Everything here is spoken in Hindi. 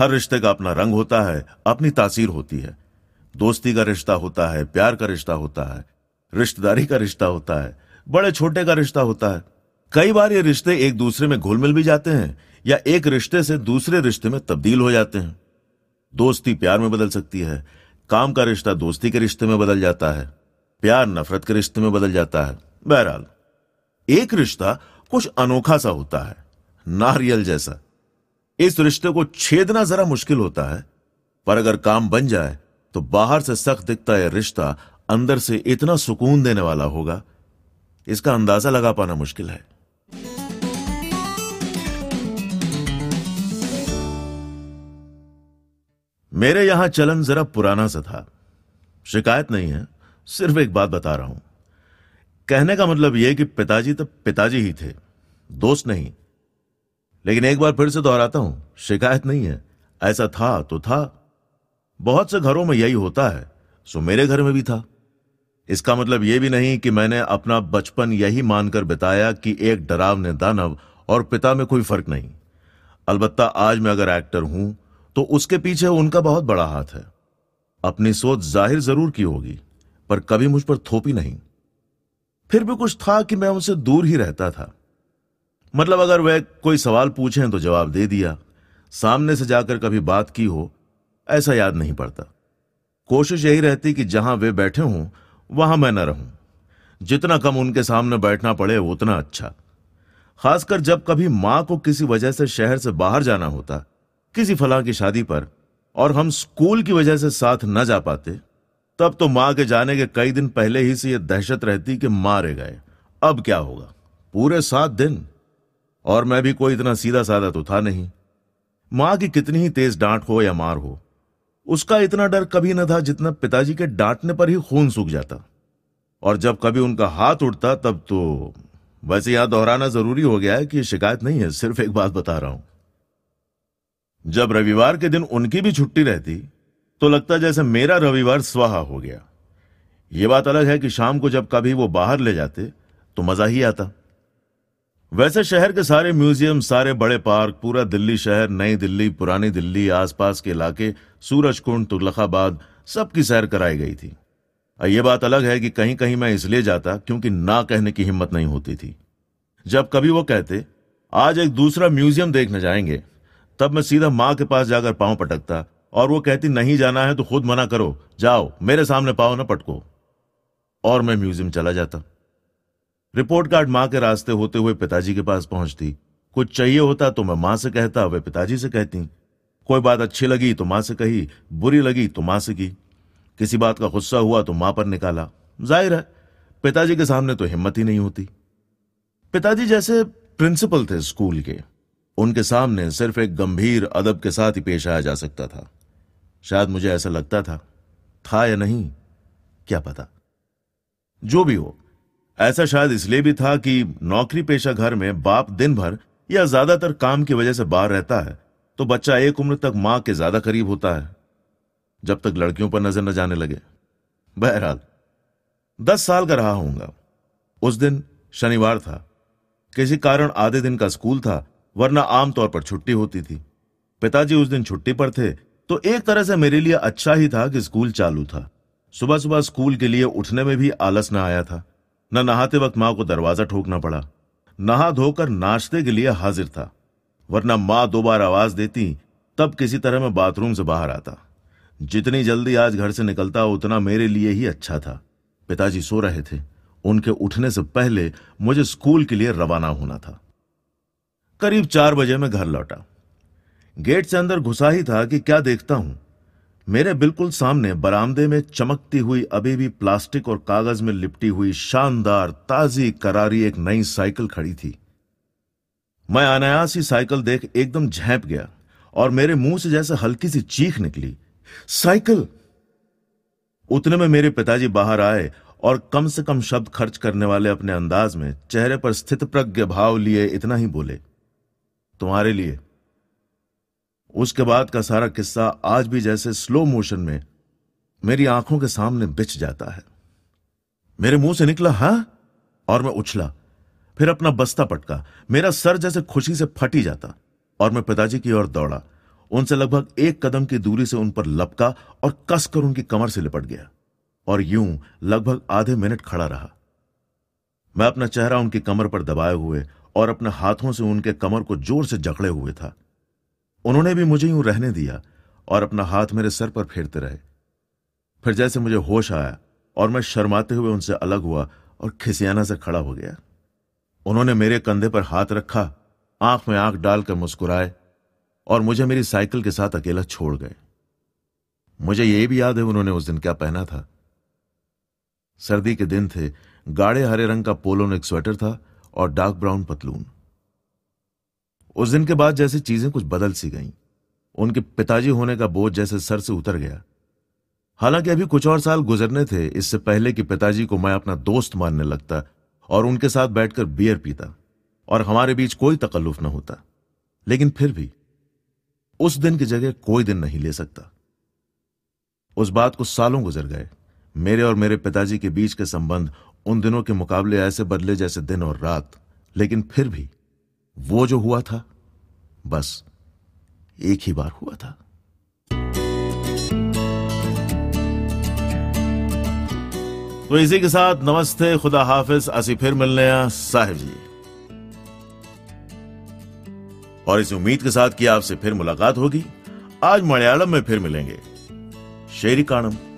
हर रिश्ते का अपना रंग होता है, अपनी तासीर होती है। दोस्ती का रिश्ता होता है, प्यार का रिश्ता होता है, रिश्तेदारी का रिश्ता होता है, बड़े छोटे का रिश्ता होता है। कई बार ये रिश्ते एक दूसरे में घुल मिल भी जाते हैं, या एक रिश्ते से दूसरे रिश्ते में तब्दील हो जाते हैं। दोस्ती प्यार में बदल सकती है, काम का रिश्ता दोस्ती के रिश्ते में बदल जाता है, प्यार नफरत के रिश्ते में बदल जाता है। बहरहाल, एक रिश्ता कुछ अनोखा सा होता है, नारियल जैसा। इस रिश्ते को छेदना जरा मुश्किल होता है, पर अगर काम बन जाए तो बाहर से सख्त दिखता यह रिश्ता अंदर से इतना सुकून देने वाला होगा। इसका अंदाज़ा लगा पाना मुश्किल है। मेरे यहाँ चलन जरा पुराना सा था। शिकायत नहीं है, सिर्फ़ एक बात बता रहा हूँ। कहने का मतलब यह कि पिताजी तो पिताजी ही थे, दोस्त नहीं। लेकिन एक बार फिर से दोहराता हूँ, शिकायत नहीं है। ऐसा था तो था। बहुत से घरों में यही होता है, सो मेरे घर में भी था। इसका मतलब यह भी नहीं कि मैंने अपना बचपन यही मानकर बिताया कि एक डरावने दानव और पिता में कोई फ़र्क नहीं। अलबत्ता आज मैं अगर एक्टर हूँ तो उसके पीछे उनका बहुत बड़ा हाथ है। अपनी सोच ज़ाहिर ज़रूर की होगी, पर कभी मुझ पर थोपी नहीं। फिर भी कुछ था कि मैं उनसे दूर ही रहता था। मतलब अगर वह कोई सवाल पूछें तो जवाब दे दिया। सामने से जाकर कभी बात की हो, ऐसा याद नहीं पड़ता। कोशिश यही रहती कि जहाँ वे बैठे हों, वहाँ मैं न रहूँ। जितना कम उनके सामने बैठना पड़े, उतना अच्छा। खासकर जब कभी माँ को किसी वजह से शहर से बाहर जाना होता, किसी फला की शादी पर, और हम स्कूल की वजह से साथ न जा पाते, तब तो माँ के जाने के कई दिन पहले ही से यह दहशत रहती कि मारे गए। अब क्या होगा? पूरे सात दिन। और मैं भी कोई इतना सीधा साधा तो था नहीं। माँ की कितनी ही तेज डांट हो या मार हो, उसका इतना डर कभी न था जितना पिताजी के डांटने पर ही खून सूख जाता। और जब कभी उनका हाथ उठता, तब तो वैसे यहाँ दोहराना ज़रूरी हो गया है कि शिकायत नहीं है, सिर्फ़ एक बात बता रहा हूँ। जब रविवार के दिन उनकी भी छुट्टी रहती तो लगता जैसे मेरा रविवार स्वाहा हो गया। यह बात अलग है कि शाम को जब कभी वो बाहर ले जाते तो मज़ा ही आता। वैसे शहर के सारे म्यूज़ियम, सारे बड़े पार्क, पूरा दिल्ली शहर, नई दिल्ली, पुरानी दिल्ली, आसपास के इलाके सूरज कुंड तुगलकाबाद, सबकी सैर कराई गई थी। यह बात अलग है कि कहीं कहीं मैं इसलिए जाता क्योंकि ना कहने की हिम्मत नहीं होती थी। जब कभी वो कहते, आज एक दूसरा म्यूज़ियम देखने जाएँगे, तब मैं सीधा माँ के पास जाकर पाँव पटकता और वो कहती, नहीं जाना है तो खुद मना करो। जाओ, मेरे सामने पाओ ना पटको। और मैं म्यूज़ियम चला जाता। रिपोर्ट कार्ड माँ के रास्ते होते हुए पिताजी के पास पहुँचती। कुछ चाहिए होता तो मैं माँ से कहता, वे पिताजी से कहती। कोई बात अच्छी लगी तो माँ से कही, बुरी लगी तो माँ से की। किसी बात का गुस्सा हुआ तो माँ पर निकाला। ज़ाहिर है, पिताजी के सामने तो हिम्मत ही नहीं होती। पिताजी जैसे प्रिंसिपल थे स्कूल के। उनके सामने सिर्फ़ एक गंभीर अदब के साथ ही पेश आया जा सकता था। शायद मुझे ऐसा लगता था। था या नहीं, क्या पता। जो भी हो ऐसा शायद इसलिए भी था कि नौकरी पेशा घर में बाप दिन भर या ज़्यादातर काम की वजह से बाहर रहता है तो बच्चा एक उम्र तक माँ के ज़्यादा करीब होता है, जब तक लड़कियों पर नज़र न जाने लगे। बहरहाल, दस साल का रहा हूँगा उस दिन शनिवार था। किसी कारण आधे दिन का स्कूल था, वरना आमतौर पर छुट्टी होती थी। पिताजी उस दिन छुट्टी पर थे तो एक तरह से मेरे लिए अच्छा ही था कि स्कूल चालू था। सुबह सुबह स्कूल के लिए उठने में भी आलस न आया था। न नहाते वक्त माँ को दरवाज़ा ठोकना पड़ा। नहा धोकर नाश्ते के लिए हाजिर था, वरना माँ दो बार आवाज़ देती, तब किसी तरह मैं बाथरूम से बाहर आता। जितनी जल्दी आज घर से निकलता, उतना मेरे लिए ही अच्छा था। पिताजी सो रहे थे। उनके उठने से पहले मुझे स्कूल के लिए रवाना होना था। करीब चार बजे मैं घर लौटा। गेट से अंदर घुसा ही था कि क्या देखता हूँ। मेरे बिल्कुल सामने बरामदे में चमकती हुई अभी भी प्लास्टिक और कागज़ में लिपटी हुई शानदार, ताजी करारी एक नई साइकिल खड़ी थी। मैं अनायास ही साइकिल देख एकदम झेप गया और मेरे मुँह से जैसे हल्की सी चीख निकली। साइकिल! उतने में मेरे पिताजी बाहर आए और कम से कम शब्द खर्च करने वाले अपने अंदाज में चेहरे पर स्थित प्रज्ञ भाव लिए इतना ही बोले, तुम्हारे लिए उसके बाद का सारा किस्सा आज भी जैसे स्लो मोशन में मेरी आँखों के सामने बिछ जाता है। मेरे मुँह से निकला, हा? और मैं उछला। फिर अपना बस्ता पटका। मेरा सर जैसे खुशी से फटी जाता और मैं पिताजी की ओर दौड़ा। उनसे लगभग एक कदम की दूरी से उन पर लपका और कसकर उनकी कमर से लिपट गया और यूँ लगभग आधे मिनट खड़ा रहा। मैं अपना चेहरा उनकी कमर पर दबाए हुए और अपने हाथों से उनके कमर को ज़ोर से जकड़े हुए था। उन्होंने भी मुझे यूँ रहने दिया और अपना हाथ मेरे सर पर फेरते रहे। फिर जैसे मुझे होश आया और मैं शर्माते हुए उनसे अलग हुआ और खिसियाना से खड़ा हो गया। उन्होंने मेरे कंधे पर हाथ रखा, आँख में आँख डालकर मुस्कुराए और मुझे मेरी साइकिल के साथ अकेला छोड़ गए। मुझे यह भी याद है उन्होंने उस दिन क्या पहना था। सर्दी के दिन थे, गाढ़े हरे रंग का पोलोन एक स्वेटर था और डार्क ब्राउन पतलून। उस दिन के बाद जैसे चीज़ें कुछ बदल सी गईं। उनके पिताजी होने का बोझ जैसे सर से उतर गया। हालाँकि अभी कुछ और साल गुजरने थे, इससे पहले कि पिताजी को मैं अपना दोस्त मानने लगता और उनके साथ बैठकर बियर पीता और हमारे बीच कोई तकल्लुफ न होता। लेकिन फिर भी, उस दिन की जगह कोई दिन नहीं ले सकता। उस बात को सालों गुजर गए। मेरे और मेरे पिताजी के बीच के संबंध उन दिनों के मुकाबले ऐसे बदले जैसे दिन और रात, लेकिन फिर भी वो जो हुआ था, बस एक ही बार हुआ था। तो इसी के साथ नमस्ते, खुदा हाफिज। असी फिर मिलने साहिब जी। और इस उम्मीद के साथ कि आपसे फिर मुलाकात होगी। आज मलयालम में फिर मिलेंगे। शेरी कानम।